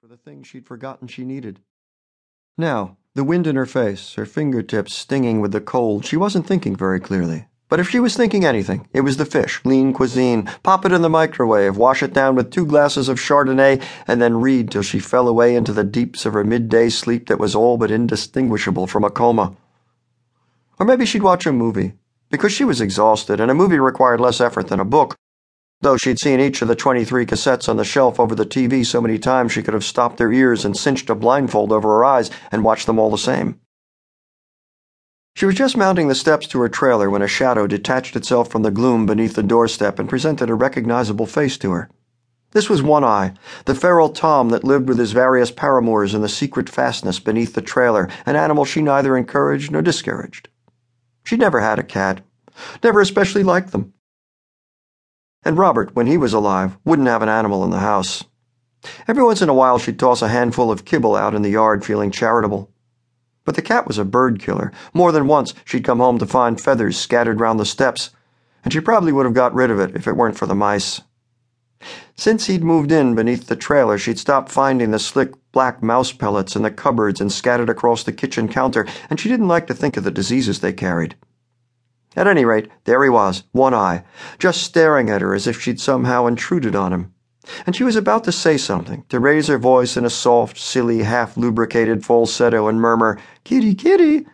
for the thing she'd forgotten she needed. Now, the wind in her face, her fingertips stinging with the cold, she wasn't thinking very clearly. But if she was thinking anything, it was the fish, lean cuisine, pop it in the microwave, wash it down with two glasses of Chardonnay, and then read till she fell away into the deeps of her midday sleep that was all but indistinguishable from a coma. Or maybe she'd watch a movie, because she was exhausted, and a movie required less effort than a book. Though she'd seen each of the 23 cassettes on the shelf over the TV so many times she could have stopped their ears and cinched a blindfold over her eyes and watched them all the same. She was just mounting the steps to her trailer when a shadow detached itself from the gloom beneath the doorstep and presented a recognizable face to her. This was One Eye, the feral Tom that lived with his various paramours in the secret fastness beneath the trailer, an animal she neither encouraged nor discouraged. She'd never had a cat, never especially liked them. And Robert, when he was alive, wouldn't have an animal in the house. Every once in a while she'd toss a handful of kibble out in the yard feeling charitable. But the cat was a bird killer. More than once she'd come home to find feathers scattered round the steps, and she probably would have got rid of it if it weren't for the mice. Since he'd moved in beneath the trailer, she'd stopped finding the slick black mouse pellets in the cupboards and scattered across the kitchen counter, and she didn't like to think of the diseases they carried. At any rate, there he was, one eye, just staring at her as if she'd somehow intruded on him. And she was about to say something, to raise her voice in a soft, silly, half lubricated falsetto and murmur, Kitty, kitty,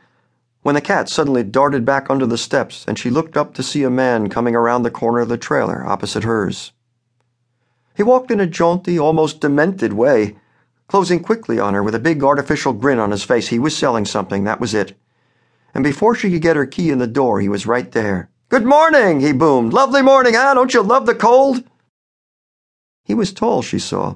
when the cat suddenly darted back under the steps and she looked up to see a man coming around the corner of the trailer opposite hers. He walked in a jaunty, almost demented way, closing quickly on her with a big artificial grin on his face. He was selling something, that was it and before she could get her key in the door, he was right there. Good morning, he boomed. Lovely morning, huh? Don't you love the cold? He was tall, she saw.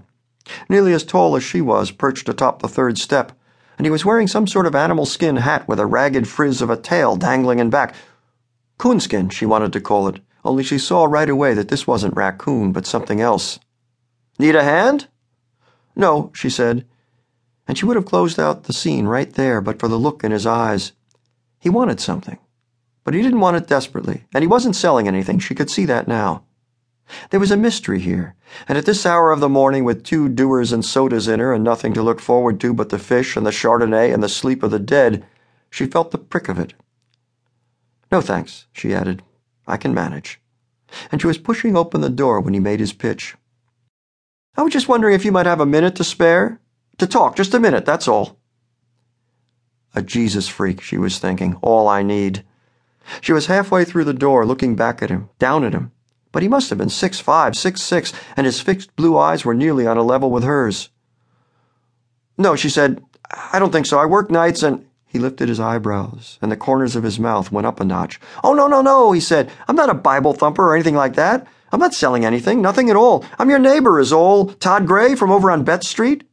Nearly as tall as she was, perched atop the third step, and he was wearing some sort of animal skin hat with a ragged frizz of a tail dangling in back. Coonskin, she wanted to call it, only she saw right away that this wasn't raccoon, but something else. Need a hand? No, she said, and she would have closed out the scene right there but for the look in his eyes. He wanted something, but he didn't want it desperately, and he wasn't selling anything. She could see that now. There was a mystery here, and at this hour of the morning, with two Dewar's and sodas in her and nothing to look forward to but the fish and the Chardonnay and the sleep of the dead, she felt the prick of it. No thanks, she added. I can manage. And she was pushing open the door when he made his pitch. I was just wondering if you might have a minute to spare? To talk, just a minute, that's all. A Jesus freak, she was thinking. All I need. She was halfway through the door, looking back at him, down at him. But he must have been six five, six six, and his fixed blue eyes were nearly on a level with hers. No, she said, I don't think so. I work nights and. He lifted his eyebrows, and the corners of his mouth went up a notch. Oh, no, no, no, he said. I'm not a Bible thumper or anything like that. I'm not selling anything, nothing at all. I'm your neighbor, is all. Todd Gray from over on Bet Street.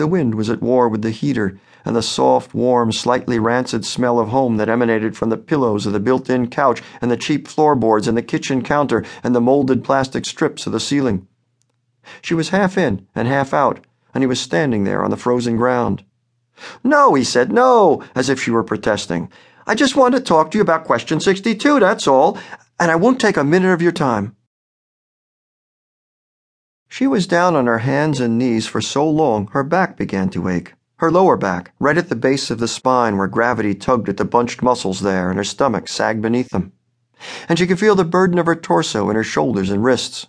The wind was at war with the heater, and the soft, warm, slightly rancid smell of home that emanated from the pillows of the built in couch and the cheap floorboards and the kitchen counter and the molded plastic strips of the ceiling. She was half in and half out, and he was standing there on the frozen ground. No, he said, no, as if she were protesting. I just want to talk to you about question 62, that's all, and I won't take a minute of your time. She was down on her hands and knees for so long her back began to ache. Her lower back, right at the base of the spine where gravity tugged at the bunched muscles there, and her stomach sagged beneath them. And she could feel the burden of her torso in her shoulders and wrists.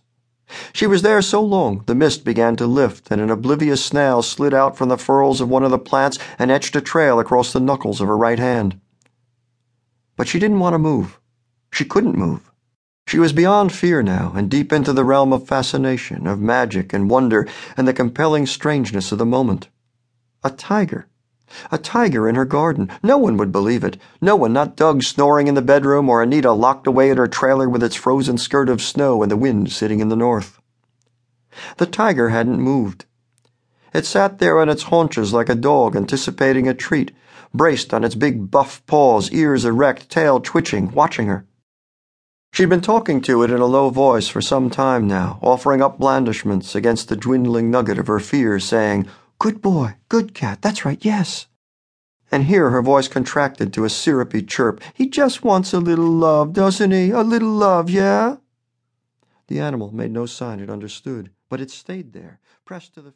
She was there so long the mist began to lift, and an oblivious snail slid out from the furrows of one of the plants and etched a trail across the knuckles of her right hand. But she didn't want to move. She couldn't move. She was beyond fear now and deep into the realm of fascination, of magic and wonder and the compelling strangeness of the moment. A tiger. A tiger in her garden. No one would believe it. No one, not Doug snoring in the bedroom or Anita locked away in her trailer with its frozen skirt of snow and the wind sitting in the north. The tiger hadn't moved. It sat there on its haunches like a dog anticipating a treat, braced on its big buff paws, ears erect, tail twitching, watching her. She'd been talking to it in a low voice for some time now, offering up blandishments against the dwindling nugget of her fear, saying, Good boy, good cat, that's right, yes. And here her voice contracted to a syrupy chirp. He just wants a little love, doesn't he? A little love, yeah? The animal made no sign it understood, but it stayed there, pressed to the